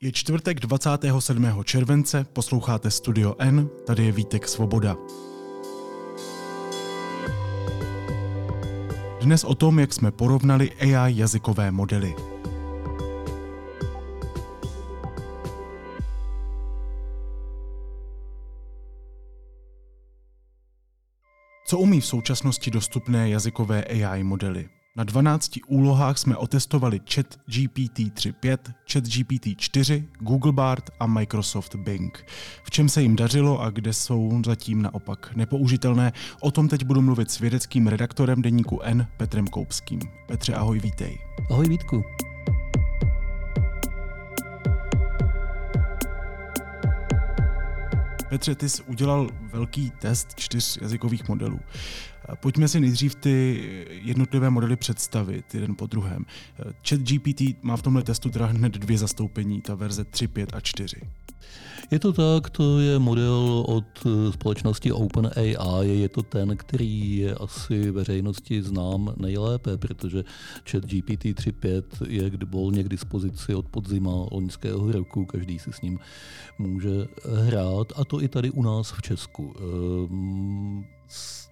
Je čtvrtek 27. července, posloucháte Studio N, tady je Vítek Svoboda. Dnes o tom, jak jsme porovnali AI jazykové modely. Co umí v současnosti dostupné jazykové AI modely? Na 12 úlohách jsme otestovali Chat GPT 3.5, Chat GPT 4, Google Bard a Microsoft Bing. V čem se jim dařilo a kde jsou zatím naopak nepoužitelné, o tom teď budu mluvit s vědeckým redaktorem deníku N Petrem Koupským. Petře, ahoj, vítej. Ahoj Vítku. Petře, ty jsi udělal velký test čtyř jazykových modelů. Pojďme si nejdřív ty jednotlivé modely představit, jeden po druhém. Chat GPT má v tomhle testu teda hned dvě zastoupení, ta verze 3, 5 a 4. Je to tak, to je model od společnosti OpenAI, je to ten, který je asi veřejnosti znám nejlépe, protože chat GPT 3.5 je volně k dispozici od podzima loňského roku, každý si s ním může hrát, a to i tady u nás v Česku. Ehm,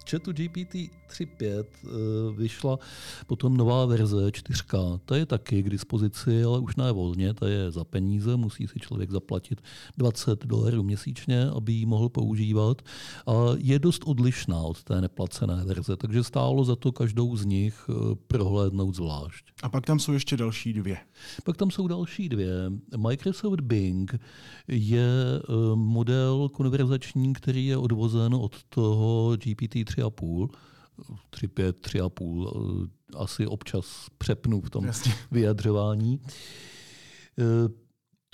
chatu GPT 3.5 eh, vyšla potom nová verze 4K. Ta je taky k dispozici, ale už ne volně, ta je za peníze, musí si člověk zaplatit 20 dolarů měsíčně, aby ji mohl používat. A je dost odlišná od té neplacené verze, takže stálo za to každou z nich eh, prohlédnout zvlášť. A pak tam jsou ještě další dvě. Pak tam jsou další dvě. Microsoft Bing je eh, model konverzační, který je odvozen od toho GPT 3,5, 3,5, 3,5, asi občas přepnu v tom Jasně. vyjadřování.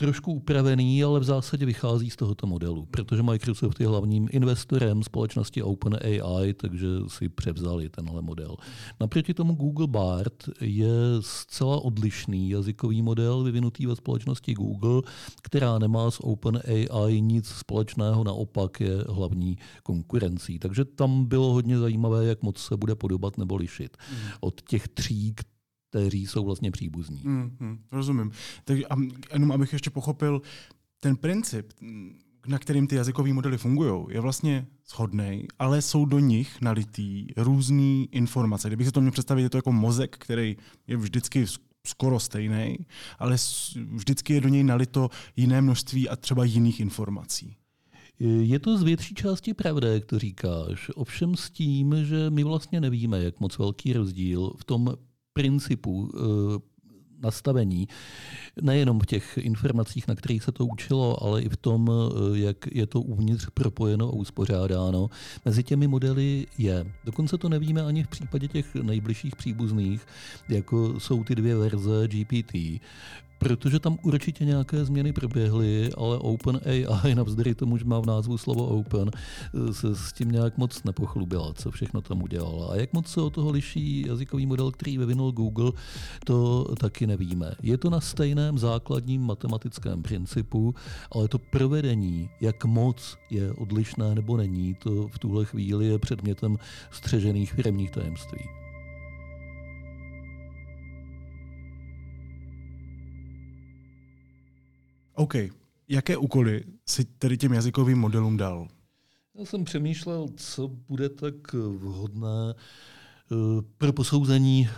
Trošku upravený, ale v zásadě vychází z tohoto modelu, protože Microsoft je hlavním investorem společnosti OpenAI, takže si převzali tenhle model. Naproti tomu Google Bard je zcela odlišný jazykový model vyvinutý ve společnosti Google, která nemá s OpenAI nic společného, naopak je hlavní konkurencí. Takže tam bylo hodně zajímavé, jak moc se bude podobat nebo lišit hmm. od těch tří, kteří jsou vlastně příbuzní. Mm, mm, rozumím. Tak a jenom abych ještě pochopil, ten princip, na kterým ty jazykové modely fungují, je vlastně shodný, ale jsou do nich nalitý různé informace. Kdybych si to měl představit, je to jako mozek, který je vždycky skoro stejný, ale vždycky je do něj nalito jiné množství a třeba jiných informací. Je to z větší části pravda, jak to říkáš. Ovšem s tím, že my vlastně nevíme, jak moc velký rozdíl v tom principu eh, nastavení, nejenom v těch informacích, na kterých se to učilo, ale i v tom, eh, jak je to uvnitř propojeno a uspořádáno, mezi těmi modely je. Dokonce to nevíme ani v případě těch nejbližších příbuzných, jako jsou ty dvě verze GPT, Protože tam určitě nějaké změny proběhly, ale OpenAI, navzdory tomu, že má v názvu slovo Open, se s tím nějak moc nepochlubila, co všechno tam udělala. A jak moc se od toho liší jazykový model, který vyvinul Google, to taky nevíme. Je to na stejném základním matematickém principu, ale to provedení, jak moc je odlišné nebo není, to v tuhle chvíli je předmětem střežených firmních tajemství. OK. Jaké úkoly si tedy těm jazykovým modelům dal? Já jsem přemýšlel, co bude tak vhodné eh, pro posouzení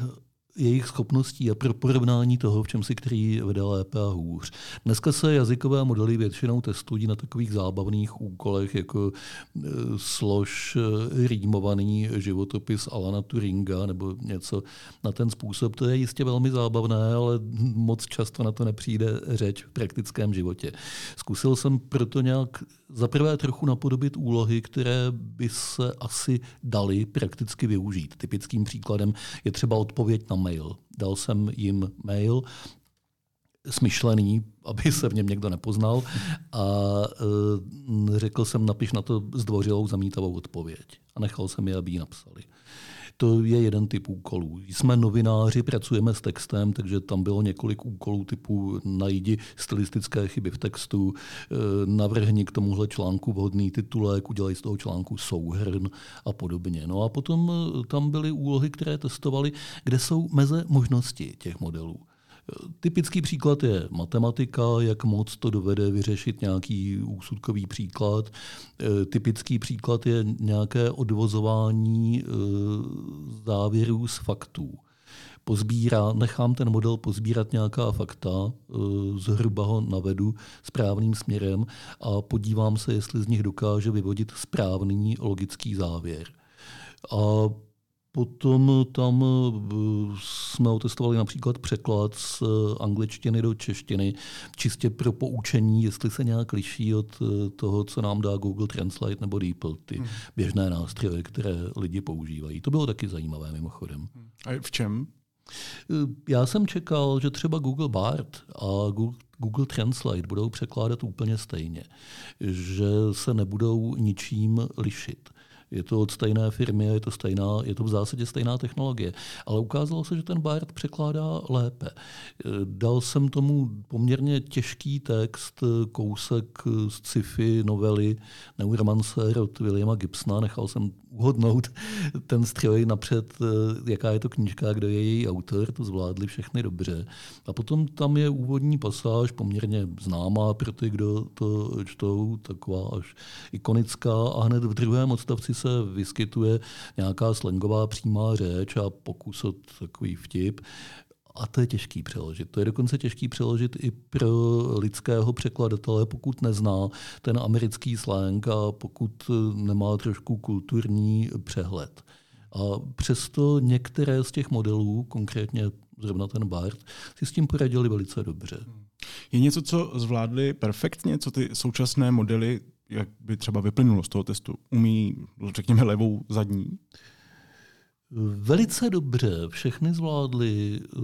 jejich schopností a pro porovnání toho, v čem si který vede lépe a hůř. Dneska se jazykové modely většinou testují na takových zábavných úkolech, jako e, slož e, rýmovaný životopis Alana Turinga nebo něco na ten způsob. To je jistě velmi zábavné, ale moc často na to nepřijde řeč v praktickém životě. Zkusil jsem proto nějak zaprvé trochu napodobit úlohy, které by se asi daly prakticky využít. Typickým příkladem je třeba odpověď na mail. Dal jsem jim mail, smyšlený, aby se v něm někdo nepoznal a e, řekl jsem, napiš na to zdvořilou zamítavou odpověď. A nechal jsem je, aby ji napsali. To je jeden typ úkolů. Jsme novináři, pracujeme s textem, takže tam bylo několik úkolů typu najdi stylistické chyby v textu, e, navrhni k tomuhle článku vhodný titulek, udělej z toho článku souhrn a podobně. No a potom e, tam byly úlohy, které testovaly, kde jsou meze možnosti těch modelů. Typický příklad je matematika, jak moc to dovede vyřešit nějaký úsudkový příklad. E, typický příklad je nějaké odvozování e, závěrů z faktů. Pozbírá, nechám ten model pozbírat nějaká fakta, e, zhruba ho navedu správným směrem a podívám se, jestli z nich dokáže vyvodit správný logický závěr. A Potom tam eh, jsme otestovali například překlad z eh, angličtiny do češtiny, čistě pro poučení, jestli se nějak liší od eh, toho, co nám dá Google Translate nebo DeepL, ty hmm. běžné nástroje, které lidi používají. To bylo taky zajímavé mimochodem. Hmm. A v čem? Já jsem čekal, že třeba Google Bard a Google Translate budou překládat úplně stejně, že se nebudou ničím lišit. Je to od stejné firmy, je to, stejná, je to v zásadě stejná technologie. Ale ukázalo se, že ten Bard překládá lépe. Dal jsem tomu poměrně těžký text, kousek z sci-fi novely Neuromancer od Williama Gibsona. Nechal jsem uhodnout ten stroj napřed, jaká je to knížka, kdo je její autor, to zvládli všechny dobře. A potom tam je úvodní pasáž, poměrně známá pro ty, kdo to čtou, taková až ikonická a hned v druhém odstavci se vyskytuje nějaká slangová přímá řeč a pokus o takový vtip. A to je těžký přeložit. To je dokonce těžký přeložit i pro lidského překladatele, pokud nezná ten americký slang a pokud nemá trošku kulturní přehled. A přesto některé z těch modelů, konkrétně zrovna ten BART, si s tím poradili velice dobře. Je něco, co zvládli perfektně, co ty současné modely jak by třeba vyplynulo z toho testu? Umí, řekněme, levou zadní? Velice dobře. Všechny zvládly eh,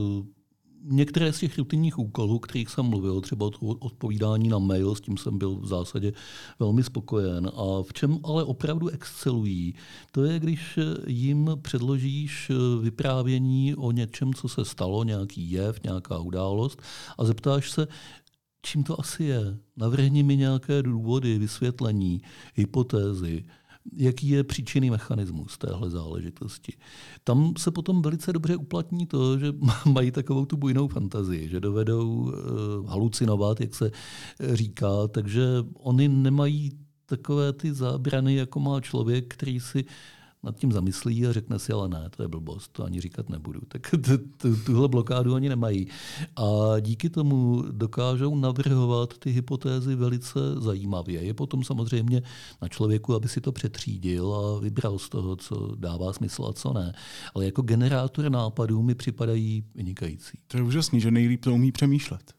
některé z těch rutinních úkolů, kterých jsem mluvil, třeba odpovídání na mail, s tím jsem byl v zásadě velmi spokojen. A v čem ale opravdu excelují, to je, když jim předložíš eh, vyprávění o něčem, co se stalo, nějaký jev, nějaká událost a zeptáš se, čím to asi je. Navrhni mi nějaké důvody, vysvětlení, hypotézy, jaký je příčinný mechanismus téhle záležitosti. Tam se potom velice dobře uplatní to, že mají takovou tu bujnou fantazii, že dovedou uh, halucinovat, jak se říká, takže oni nemají takové ty zábrany, jako má člověk, který si nad tím zamyslí a řekne si, ale ne, to je blbost, to ani říkat nebudu. Tak tuhle blokádu oni nemají. A díky tomu dokážou navrhovat ty hypotézy velice zajímavě. Je potom samozřejmě na člověku, aby si to přetřídil a vybral z toho, co dává smysl a co ne. Ale jako generátor nápadů mi připadají vynikající. To je úžasný, že nejlíp to umí přemýšlet.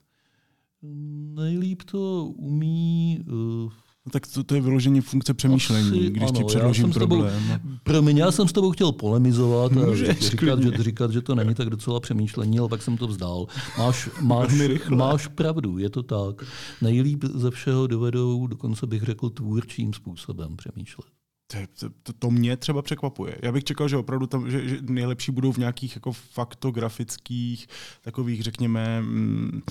Nejlíp to umí uh, No tak to, to je vyložení funkce přemýšlení, Asi, když ano, ti předložím problém. Tebou, promiň, já jsem s tebou chtěl polemizovat a říkat, že, říkat, že to není tak docela přemýšlení, ale pak jsem to vzdál. Máš, máš, máš pravdu, je to tak. Nejlíp ze všeho dovedou, dokonce bych řekl, tvůrčím způsobem přemýšlet. To, to, to mě třeba překvapuje. Já bych čekal, že opravdu tam, že, že nejlepší budou v nějakých jako faktografických, takových, řekněme, mm,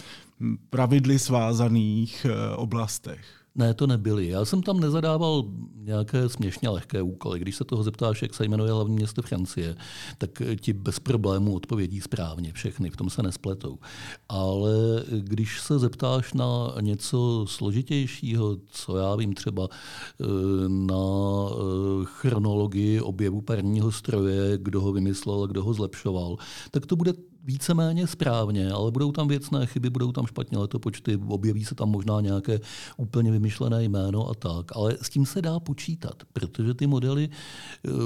pravidly svázaných eh, oblastech. Ne, to nebyly. Já jsem tam nezadával nějaké směšně lehké úkoly. Když se toho zeptáš, jak se jmenuje hlavní město Francie, tak ti bez problémů odpovědí správně. Všechny, v tom se nespletou. Ale když se zeptáš na něco složitějšího, co já vím třeba eh, na eh, chronologii objevu parního stroje, kdo ho vymyslel, kdo ho zlepšoval, tak to bude víceméně správně, ale budou tam věcné chyby, budou tam špatně letopočty, objeví se tam možná nějaké úplně vymyšlené jméno a tak. Ale s tím se dá počítat, protože ty modely e,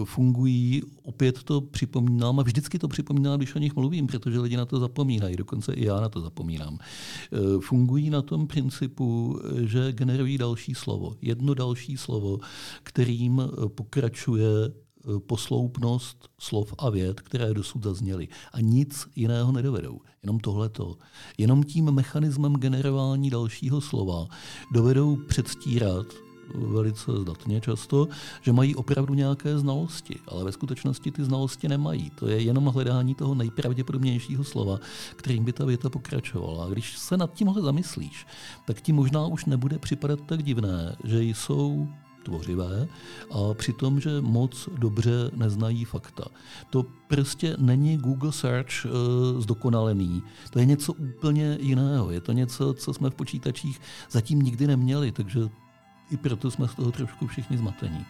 fungují, opět to připomínám a vždycky to připomínám, když o nich mluvím, protože lidi na to zapomínají, dokonce i já na to zapomínám. E, fungují na tom principu, že generují další slovo, jedno další slovo, kterým pokračuje Eh, posloupnost slov a věd, které dosud zazněly. A nic jiného nedovedou. Jenom tohleto. Jenom tím mechanismem generování dalšího slova dovedou předstírat velice zdatně často, že mají opravdu nějaké znalosti, ale ve skutečnosti ty znalosti nemají. To je jenom hledání toho nejpravděpodobnějšího slova, kterým by ta věta pokračovala. A když se nad tímhle zamyslíš, tak ti možná už nebude připadat tak divné, že jsou tvořivé a přitom, že moc dobře neznají fakta. To prostě není Google Search uh, zdokonalený. To je něco úplně jiného. Je to něco, co jsme v počítačích zatím nikdy neměli, takže i proto jsme z toho trošku všichni zmatení.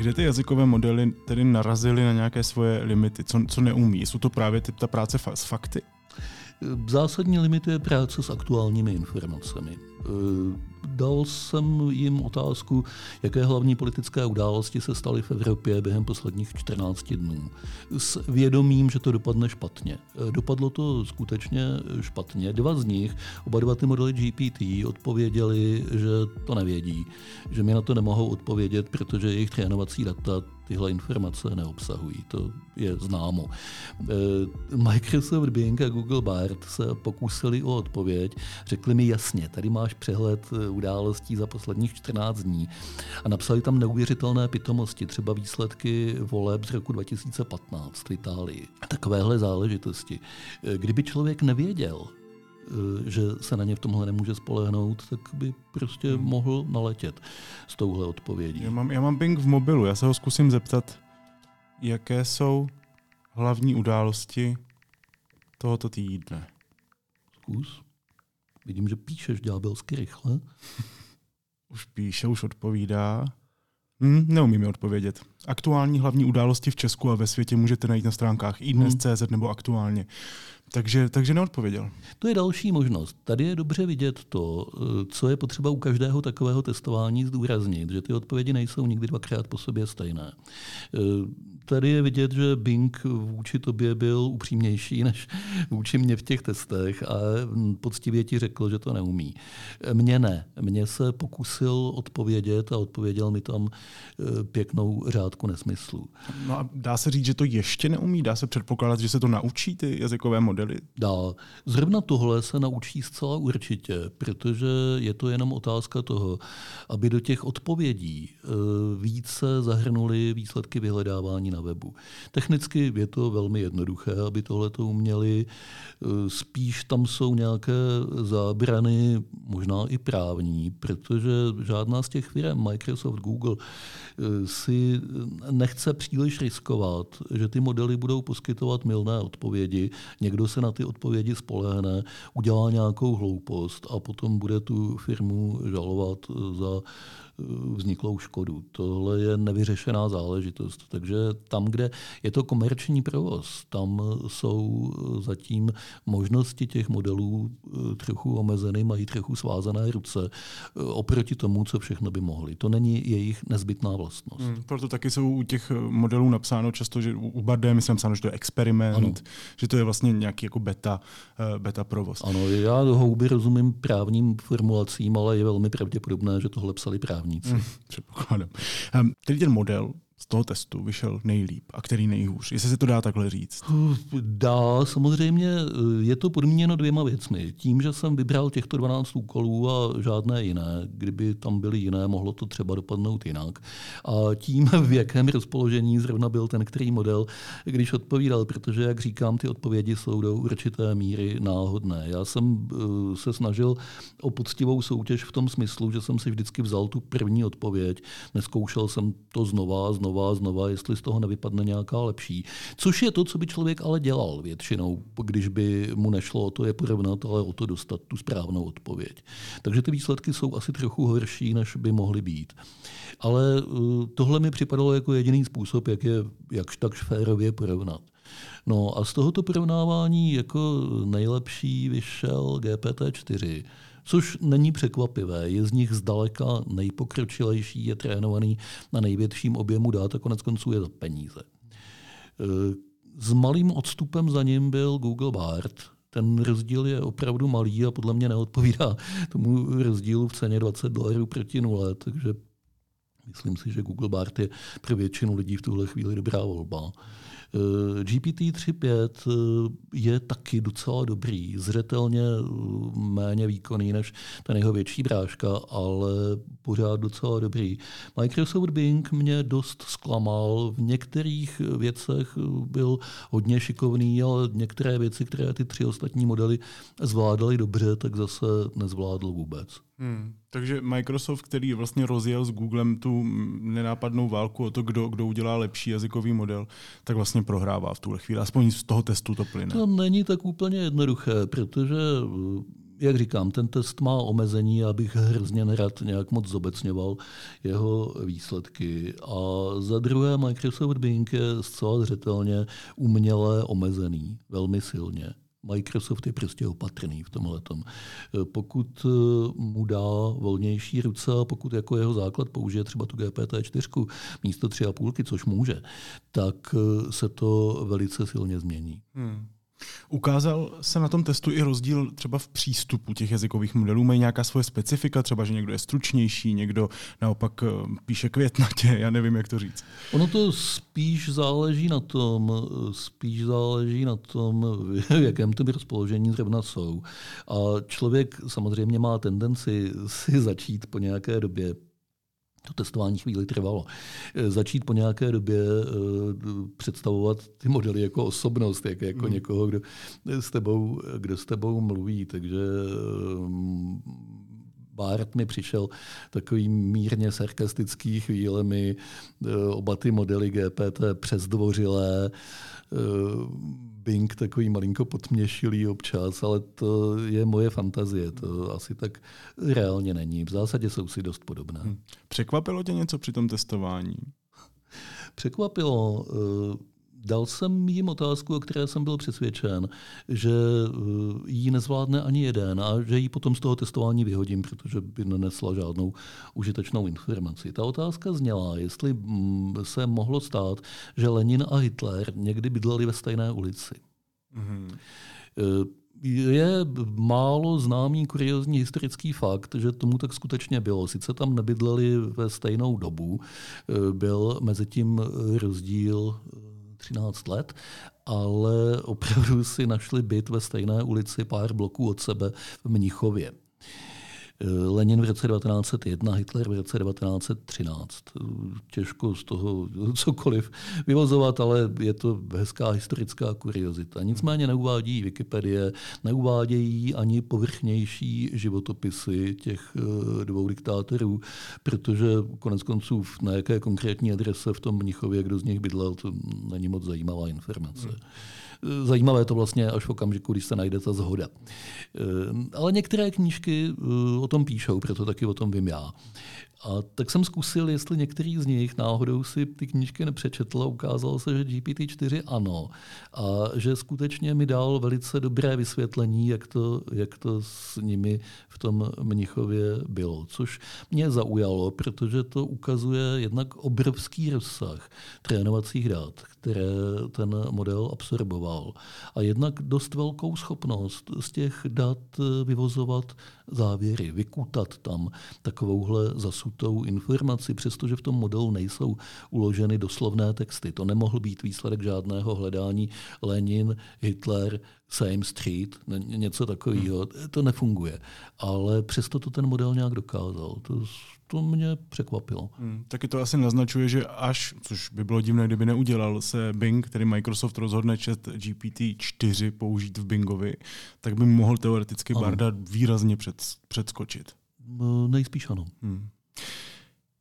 Kde ty jazykové modely tedy narazily na nějaké svoje limity? Co, co neumí? Jsou to právě ty, ta práce fa- s fakty? Zásadní limit je práce s aktuálními informacemi. Dal jsem jim otázku, jaké hlavní politické události se staly v Evropě během posledních 14 dnů. S vědomím, že to dopadne špatně. Dopadlo to skutečně špatně. Dva z nich, oba dva ty modely GPT, odpověděli, že to nevědí, že mi na to nemohou odpovědět, protože jejich trénovací data tyhle informace neobsahují. To je známo. Microsoft Bing a Google Bard se pokusili o odpověď, řekli mi jasně, tady máš přehled událostí za posledních 14 dní a napsali tam neuvěřitelné pitomosti, třeba výsledky voleb z roku 2015 v Itálii. Takovéhle záležitosti. Kdyby člověk nevěděl, že se na ně v tomhle nemůže spolehnout, tak by prostě hmm. mohl naletět s touhle odpovědí. Já mám, já mám Bing v mobilu, já se ho zkusím zeptat, jaké jsou hlavní události tohoto týdne. Zkus. Vidím, že píšeš ďábelsky rychle. Už píše, už odpovídá. Hmm, neumím mi odpovědět. Aktuální hlavní události v Česku a ve světě můžete najít na stránkách iDnes.cz nebo aktuálně. Takže, takže neodpověděl. To je další možnost. Tady je dobře vidět to, co je potřeba u každého takového testování zdůraznit, že ty odpovědi nejsou nikdy dvakrát po sobě stejné. Tady je vidět, že Bing vůči tobě byl upřímnější než vůči mě v těch testech a poctivě ti řekl, že to neumí. Mně ne. Mně se pokusil odpovědět a odpověděl mi tam eh, pěknou řádku nesmyslů. No a dá se říct, že to ještě neumí? Dá se předpokládat, že se to naučí ty jazykové modely? Dá. Zrovna tohle se naučí zcela určitě, protože je to jenom otázka toho, aby do těch odpovědí eh, více zahrnuli výsledky vyhledávání na webu. Technicky je to velmi jednoduché, aby tohle to uměli. Eh, spíš tam jsou nějaké zábrany, možná i právní, protože žádná z těch firm, Microsoft, Google, eh, si nechce příliš riskovat, že ty modely budou poskytovat milné odpovědi. Někdo se na ty odpovědi spolehne, udělá nějakou hloupost a potom bude tu firmu žalovat za vzniklou škodu. Tohle je nevyřešená záležitost. Takže tam, kde je to komerční provoz, tam jsou zatím možnosti těch modelů eh, trochu omezeny, mají trochu svázané ruce eh, oproti tomu, co všechno by mohli. To není jejich nezbytná vlastnost. Hmm, proto taky jsou u těch modelů napsáno často, že u Bardem myslím napsáno, že to je experiment, ano. že to je vlastně nějaký jako beta, eh, beta provoz. Ano, já houby rozumím právním formulacím, ale je velmi pravděpodobné, že tohle psali právní právníci. Hmm, předpokládám. Um, tedy ten model z toho testu vyšel nejlíp a který nejhůř? Jestli se to dá takhle říct? Dá, samozřejmě eh, je to podmíněno dvěma věcmi. Tím, že jsem vybral těchto 12 úkolů a žádné jiné, kdyby tam byly jiné, mohlo to třeba dopadnout jinak. A tím, v jakém rozpoložení zrovna byl ten který model, když odpovídal, protože, jak říkám, ty odpovědi jsou do určité míry náhodné. Já jsem eh, se snažil o poctivou soutěž v tom smyslu, že jsem si vždycky vzal tu první odpověď, neskoušel jsem to znova a znova znova a znova, jestli z toho nevypadne nějaká lepší. Což je to, co by člověk ale dělal většinou, když by mu nešlo o to je porovnat, ale o to dostat tu správnou odpověď. Takže ty výsledky jsou asi trochu horší, než by mohly být. Ale uh, tohle mi připadalo jako jediný způsob, jak je jakž takž férově porovnat. No a z tohoto porovnávání jako nejlepší vyšel GPT-4, což není překvapivé. Je z nich zdaleka nejpokročilejší, je trénovaný na největším objemu dat a konec konců je za peníze. E, s malým odstupem za ním byl Google Bard. Ten rozdíl je opravdu malý a podle mě neodpovídá tomu rozdílu v ceně 20 dolarů proti nule, takže myslím si, že Google Bard je pro většinu lidí v tuhle chvíli dobrá volba. GPT-3.5 je taky docela dobrý, zřetelně méně výkonný než ten jeho větší bráška, ale pořád docela dobrý. Microsoft Bing mě dost zklamal, v některých věcech byl hodně šikovný, ale některé věci, které ty tři ostatní modely zvládaly dobře, tak zase nezvládl vůbec. Hmm. Takže Microsoft, který vlastně rozjel s Googlem tu nenápadnou válku o to, kdo, kdo udělá lepší jazykový model, tak vlastně prohrává v tuhle chvíli. Aspoň z toho testu to plyne. To není tak úplně jednoduché, protože jak říkám, ten test má omezení, abych hrozně nerad nějak moc zobecňoval jeho výsledky. A za druhé Microsoft Bing je zcela zřetelně uměle omezený, velmi silně. Microsoft je prostě opatrný v tomhle. Pokud mu dá volnější ruce a pokud jako jeho základ použije třeba tu GPT-4 místo 3,5, což může, tak se to velice silně změní. Hmm. Ukázal se na tom testu i rozdíl třeba v přístupu těch jazykových modelů? Mají nějaká svoje specifika, třeba že někdo je stručnější, někdo naopak eh, píše květnatě, já nevím, jak to říct. Ono to spíš záleží na tom, spíš záleží na tom, v jakém ty rozpoložení zrovna jsou. A člověk samozřejmě má tendenci si začít po nějaké době to testování chvíli trvalo. Eh, začít po nějaké době uh, představovat ty modely jako osobnost, jak, jako mm. někoho, kdo s, tebou, kdo s tebou mluví. Takže um, Bart mi přišel takový mírně sarkastický chvílemi, uh, oba ty modely GPT přezdvořilé, uh, Bing takový malinko potměšilý občas, ale to je moje fantazie. To asi tak reálně není. V zásadě jsou si dost podobné. Hmm. Překvapilo tě něco při tom testování? Překvapilo. Dal jsem jim otázku, o které jsem byl přesvědčen, že eh, ji nezvládne ani jeden a že ji potom z toho testování vyhodím, protože by nenesla žádnou užitečnou informaci. Ta otázka zněla, jestli mm, se mohlo stát, že Lenin a Hitler někdy bydleli ve stejné ulici. Mm-hmm je málo známý kuriozní historický fakt, že tomu tak skutečně bylo. Sice tam nebydleli ve stejnou dobu, eh, byl mezi tím rozdíl 13 let, ale opravdu si našli byt ve stejné ulici pár bloků od sebe v Mnichově. Lenin v roce 1901, Hitler v roce 1913. Těžko z toho cokoliv vyvozovat, ale je to hezká historická kuriozita. Nicméně neuvádí Wikipedie, neuvádějí ani povrchnější životopisy těch eh, dvou diktátorů, protože konec konců na jaké konkrétní adrese v tom Mnichově, kdo z nich bydlel, to není moc zajímavá informace. Hmm. Zajímavé je to vlastně až v okamžiku, když se najde ta zhoda. Eh, ale některé knížky eh, o tom píšou, proto taky o tom vím já. A tak jsem zkusil, jestli některý z nich náhodou si ty knížky nepřečetl a ukázalo se, že GPT-4 ano. A že skutečně mi dal velice dobré vysvětlení, jak to, jak to s nimi v tom Mnichově bylo. Což mě zaujalo, protože to ukazuje jednak obrovský rozsah trénovacích dat, které ten model absorboval. A jednak dost velkou schopnost z těch dat vyvozovat závěry, vykutat tam takovouhle zasutou informaci, přestože v tom modelu nejsou uloženy doslovné texty. To nemohl být výsledek žádného hledání Lenin, Hitler, same street, něco takového. Hmm. To nefunguje. Ale přesto to ten model nějak dokázal. To, to mě překvapilo. Hmm. Taky to asi naznačuje, že až, což by bylo divné, kdyby neudělal se Bing, který Microsoft rozhodne chat GPT-4 použít v Bingovi, tak by mohl teoreticky ano. Barda výrazně před, předskočit. No, nejspíš ano. Hmm.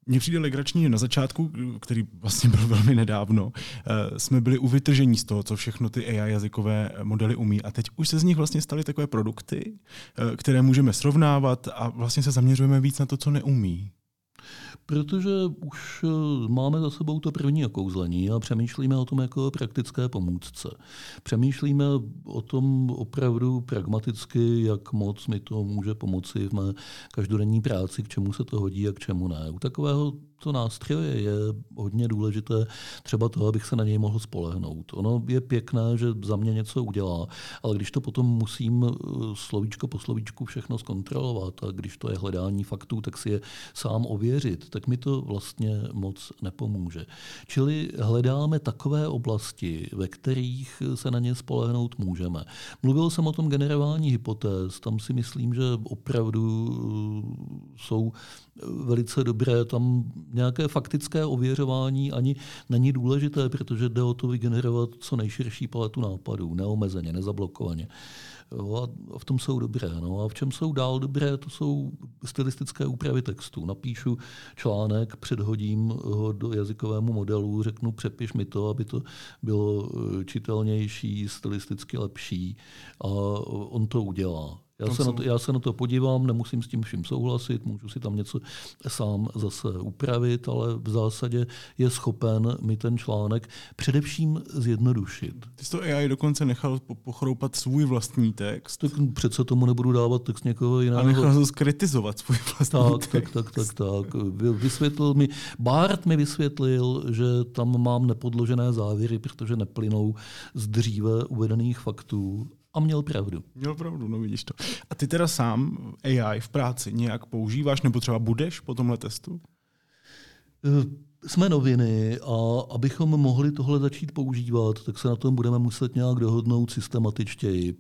Mně přijde legrační na začátku, který vlastně byl velmi nedávno, eh, jsme byli u vytržení z toho, co všechno ty AI jazykové modely umí. A teď už se z nich vlastně staly takové produkty, eh, které můžeme srovnávat a vlastně se zaměřujeme víc na to, co neumí. Protože už eh, máme za sebou to první okouzlení a přemýšlíme o tom jako praktické pomůcce. Přemýšlíme o tom opravdu pragmaticky, jak moc mi to může pomoci v mé každodenní práci, k čemu se to hodí a k čemu ne. U takového to nástroje je hodně důležité, třeba to, abych se na něj mohl spolehnout. Ono je pěkné, že za mě něco udělá, ale když to potom musím eh, slovíčko po slovíčku všechno zkontrolovat a když to je hledání faktů, tak si je sám ověřit, tak mi to vlastně moc nepomůže. Čili hledáme takové oblasti, ve kterých se na ně spolehnout můžeme. Mluvil jsem o tom generování hypotéz, tam si myslím, že opravdu eh, jsou velice dobré. Tam nějaké faktické ověřování ani není důležité, protože jde o to vygenerovat co nejširší paletu nápadů, neomezeně, nezablokovaně. A v tom jsou dobré. No. A v čem jsou dál dobré, to jsou stylistické úpravy textu. Napíšu článek, předhodím ho do jazykovému modelu, řeknu přepiš mi to, aby to bylo eh, čitelnější, stylisticky lepší a on to udělá. Já se, na to, já se na to podívám, nemusím s tím vším souhlasit, můžu si tam něco sám zase upravit, ale v zásadě je schopen mi ten článek především zjednodušit. Ty jsi to AI dokonce nechal pochroupat svůj vlastní text. Tak přece tomu nebudu dávat text někoho jiného. A nechal to skritizovat svůj vlastní tak, text. Tak, tak, tak, tak. Vysvětlil mi, Bart mi vysvětlil, že tam mám nepodložené závěry, protože neplynou z dříve uvedených faktů a měl pravdu. Měl pravdu, no vidíš to. A ty teda sám AI v práci nějak používáš, nebo třeba budeš po tomhle testu? Eh, jsme noviny a abychom mohli tohle začít používat, tak se na tom budeme muset nějak dohodnout systematičtěji.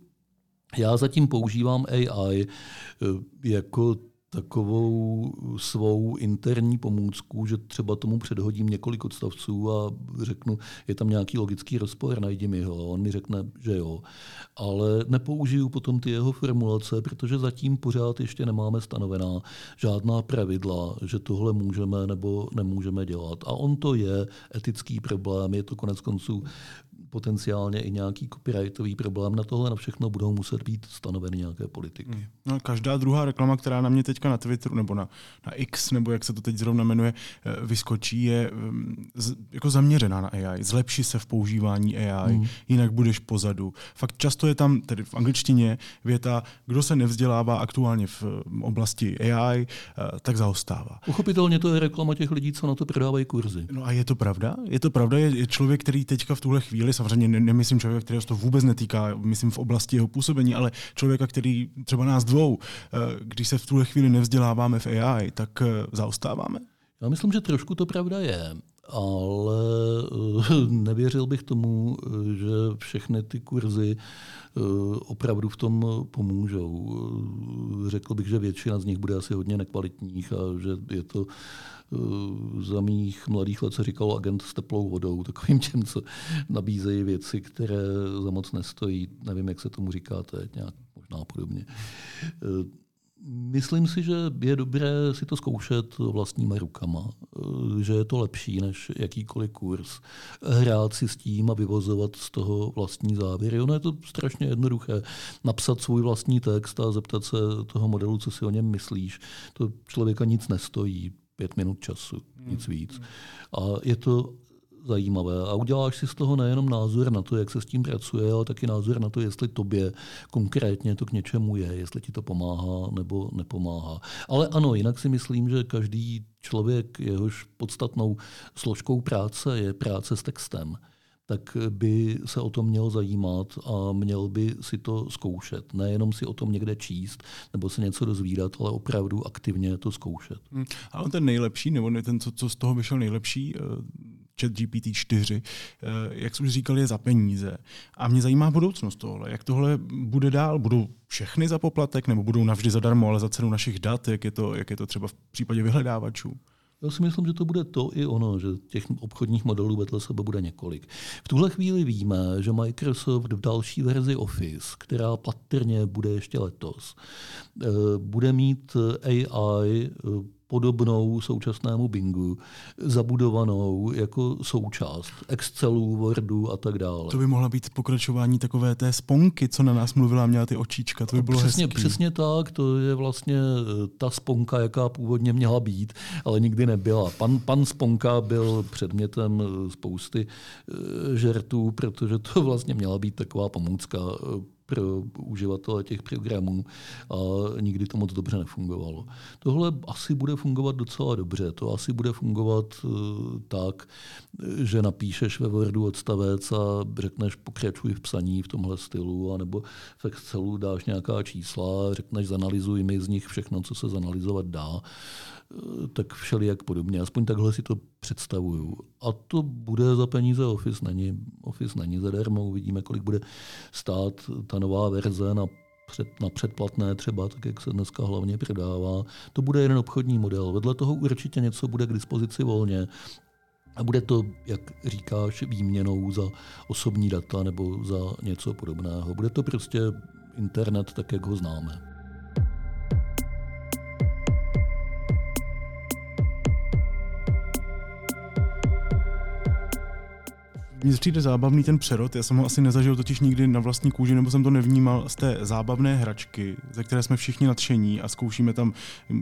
Já zatím používám AI eh, jako takovou svou interní pomůcku, že třeba tomu předhodím několik odstavců a řeknu, je tam nějaký logický rozpor, najdi mi ho. A on mi řekne, že jo. Ale nepoužiju potom ty jeho formulace, protože zatím pořád ještě nemáme stanovená žádná pravidla, že tohle můžeme nebo nemůžeme dělat. A on to je etický problém, je to konec konců potenciálně i nějaký copyrightový problém. Na tohle na všechno budou muset být stanoveny nějaké politiky. Hmm. No, každá druhá reklama, která na mě teďka na Twitteru nebo na, na X, nebo jak se to teď zrovna jmenuje, eh, vyskočí, je mm, z, jako zaměřená na AI. Zlepší se v používání AI, hmm. jinak budeš pozadu. Fakt často je tam, tedy v angličtině, věta, kdo se nevzdělává aktuálně v mm, oblasti AI, eh, tak zaostává. Uchopitelně to je reklama těch lidí, co na to prodávají kurzy. No a je to pravda? Je to pravda? Je, je člověk, který teďka v tuhle chvíli samozřejmě ne, nemyslím člověka, kterého to vůbec netýká, myslím v oblasti jeho působení, ale člověka, který třeba nás dvou, eh, když se v tuhle chvíli nevzděláváme v AI, tak eh, zaostáváme? Já myslím, že trošku to pravda je, ale eh, nevěřil bych tomu, že všechny ty kurzy opravdu v tom pomůžou. Řekl bych, že většina z nich bude asi hodně nekvalitních a že je to za mých mladých let se říkalo agent s teplou vodou, takovým těm, co nabízejí věci, které za moc nestojí. Nevím, jak se tomu říká teď, nějak možná podobně. Eh, myslím si, že je dobré si to zkoušet vlastníma rukama, eh, že je to lepší než jakýkoliv kurz. Hrát si s tím a vyvozovat z toho vlastní závěry. Ono je to strašně jednoduché. Napsat svůj vlastní text a zeptat se toho modelu, co si o něm myslíš. To člověka nic nestojí pět minut času, nic hmm. víc. A je to zajímavé. A uděláš si z toho nejenom názor na to, jak se s tím pracuje, ale taky názor na to, jestli tobě konkrétně to k něčemu je, jestli ti to pomáhá nebo nepomáhá. Ale ano, jinak si myslím, že každý člověk, jehož podstatnou složkou práce je práce s textem, tak by se o tom měl zajímat a měl by si to zkoušet. Nejenom si o tom někde číst nebo se něco dozvídat, ale opravdu aktivně to zkoušet. Hmm. Ale ten nejlepší, nebo ten, co, co z toho vyšel nejlepší, eh, chat GPT-4, eh, jak jsem říkal, je za peníze. A mě zajímá budoucnost tohle. Jak tohle bude dál? Budou všechny za poplatek nebo budou navždy zadarmo, ale za cenu našich dat? Jak je to, jak je to třeba v případě vyhledávačů? Já si myslím, že to bude to i ono, že těch obchodních modelů vedle sebe bude několik. V tuhle chvíli víme, že Microsoft v další verzi Office, která patrně bude ještě letos, eh, bude mít AI podobnou současnému Bingu, zabudovanou jako součást Excelu, Wordu a tak dále. To by mohla být pokračování takové té sponky, co na nás mluvila, měla ty očička, to by bylo přesně, hezký. Přesně tak, to je vlastně eh, ta sponka, jaká původně měla být, ale nikdy nebyla. Pan, pan sponka byl předmětem eh, spousty eh, žertů, protože to vlastně měla být taková pomůcka pro uživatele těch programů a nikdy to moc dobře nefungovalo. Tohle asi bude fungovat docela dobře. To asi bude fungovat uh, tak, že napíšeš ve Wordu odstavec a řekneš pokračuj v psaní v tomhle stylu, anebo v Excelu dáš nějaká čísla, řekneš zanalizuj mi z nich všechno, co se zanalizovat dá tak všelijak podobně. Aspoň takhle si to představuju. A to bude za peníze Office, není, Office není zadarmo, uvidíme, kolik bude stát ta nová verze na před, na předplatné třeba, tak jak se dneska hlavně prodává. To bude jeden obchodní model. Vedle toho určitě něco bude k dispozici volně. A bude to, jak říkáš, výměnou za osobní data nebo za něco podobného. Bude to prostě internet tak, jak ho známe. Mně přijde zábavný ten přerod, já jsem ho asi nezažil totiž nikdy na vlastní kůži, nebo jsem to nevnímal z té zábavné hračky, ze které jsme všichni nadšení a zkoušíme tam,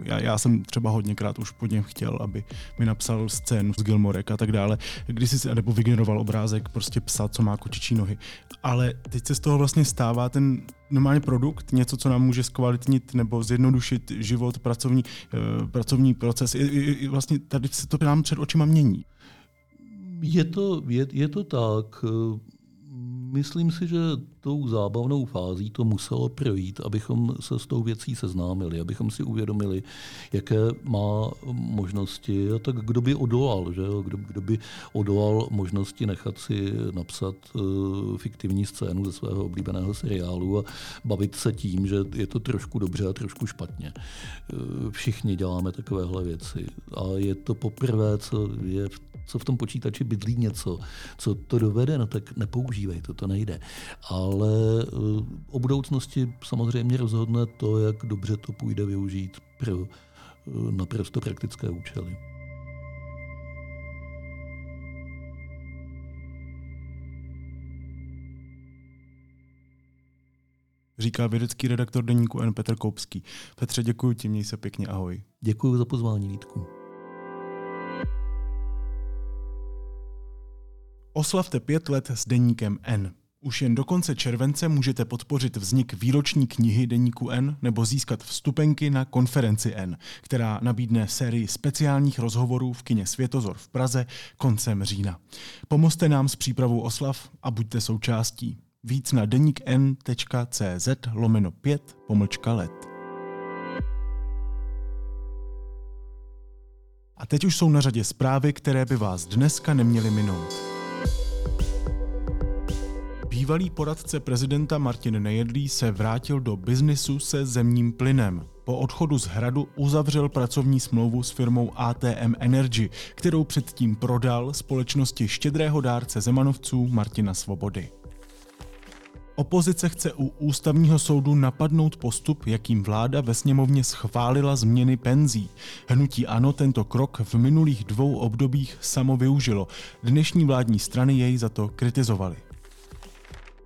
já, já jsem třeba hodněkrát už pod něm chtěl, aby mi napsal scénu z Gilmorek a tak dále, když si, nebo vygeneroval obrázek prostě psa, co má kočičí nohy. Ale teď se z toho vlastně stává ten normálně produkt, něco, co nám může zkvalitnit nebo zjednodušit život, pracovní, uh, pracovní proces. I, i, vlastně tady se to nám před očima mění. Je to, je, je to tak. Myslím si, že tou zábavnou fází to muselo projít, abychom se s tou věcí seznámili, abychom si uvědomili, jaké má možnosti. A tak kdo by odolal, že? Kdo, kdo by odolal možnosti nechat si napsat uh, fiktivní scénu ze svého oblíbeného seriálu a bavit se tím, že je to trošku dobře a trošku špatně. Uh, všichni děláme takovéhle věci. A je to poprvé, co je v co v tom počítači bydlí něco, co to dovede, no tak nepoužívej to, to nejde. Ale eh, o budoucnosti samozřejmě rozhodne to, jak dobře to půjde využít pro eh, naprosto praktické účely. Říká vědecký redaktor deníku N. Petr Koupský. Petře, děkuji ti, měj se pěkně, ahoj. Děkuji za pozvání, Vítku. Oslavte pět let s deníkem N. Už jen do konce července můžete podpořit vznik výroční knihy Deníku N nebo získat vstupenky na konferenci N, která nabídne sérii speciálních rozhovorů v kině Světozor v Praze koncem října. Pomozte nám s přípravou oslav a buďte součástí. Víc na deníkn.cz lomeno 5 pomlčka let. A teď už jsou na řadě zprávy, které by vás dneska neměly minout. Bývalý poradce prezidenta Martin Nejedlý se vrátil do biznisu se zemním plynem. Po odchodu z hradu uzavřel pracovní smlouvu s firmou ATM Energy, kterou předtím prodal společnosti štědrého dárce Zemanovců Martina Svobody. Opozice chce u ústavního soudu napadnout postup, jakým vláda ve sněmovně schválila změny penzí. Hnutí ANO tento krok v minulých dvou obdobích samo využilo. Dnešní vládní strany jej za to kritizovali.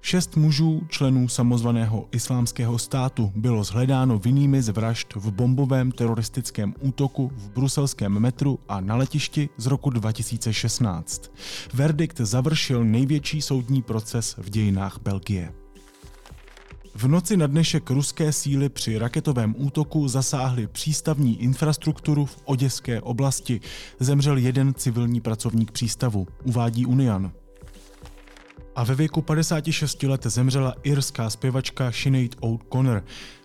Šest mužů, členů samozvaného islámského státu, bylo zhledáno vinnými z vražd v bombovém teroristickém útoku v bruselském metru a na letišti z roku 2016. Verdikt završil největší soudní proces v dějinách Belgie. V noci na dnešek ruské síly při raketovém útoku zasáhly přístavní infrastrukturu v Oděské oblasti. Zemřel jeden civilní pracovník přístavu, uvádí Unian. A ve věku 56 let zemřela irská zpěvačka Sinead O'Connor.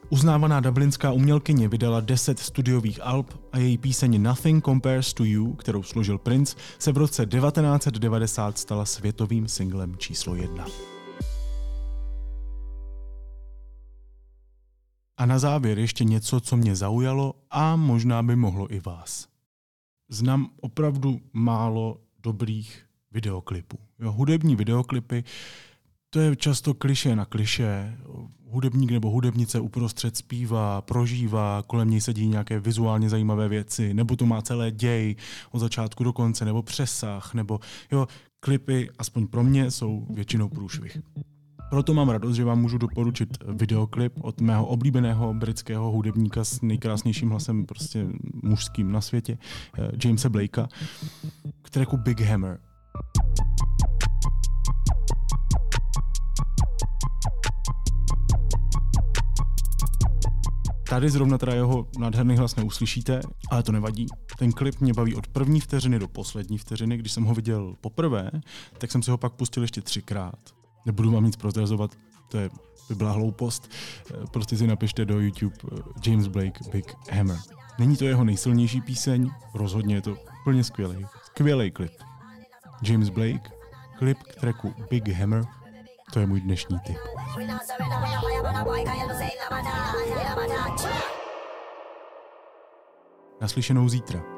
Uznávaná dublinská umělkyně vydala 10 studiových alb a její píseň Nothing Compares to You, kterou složil Prince, se v roce 1990 stala světovým singlem číslo 1. A na závěr ještě něco, co mě zaujalo a možná by mohlo i vás. Znám opravdu málo dobrých videoklipů. Jo, hudební videoklipy, to je často kliše na kliše. Hudebník nebo hudebnice uprostřed zpívá, prožívá, kolem něj sedí nějaké vizuálně zajímavé věci, nebo to má celé děj od začátku do konce, nebo přesah, nebo jo, klipy, aspoň pro mě, jsou většinou průšvih. Proto mám radost, že vám můžu doporučit videoklip od mého oblíbeného britského hudebníka s nejkrásnějším hlasem prostě mužským na světě, eh, Jamesa Blakea, který jako Big Hammer. Tady zrovna teda jeho nádherný hlas neuslyšíte, ale to nevadí. Ten klip mě baví od první vteřiny do poslední vteřiny. Když jsem ho viděl poprvé, tak jsem si ho pak pustil ještě třikrát. Nebudu vám nic prozrazovat, to je, by byla hloupost. Prostě si napište do YouTube eh, James Blake Big Hammer. Není to jeho nejsilnější píseň, rozhodně je to úplně skvělý. Skvělý klip. James Blake, klip k tracku Big Hammer, to je můj dnešní tip. Naslyšenou zítra.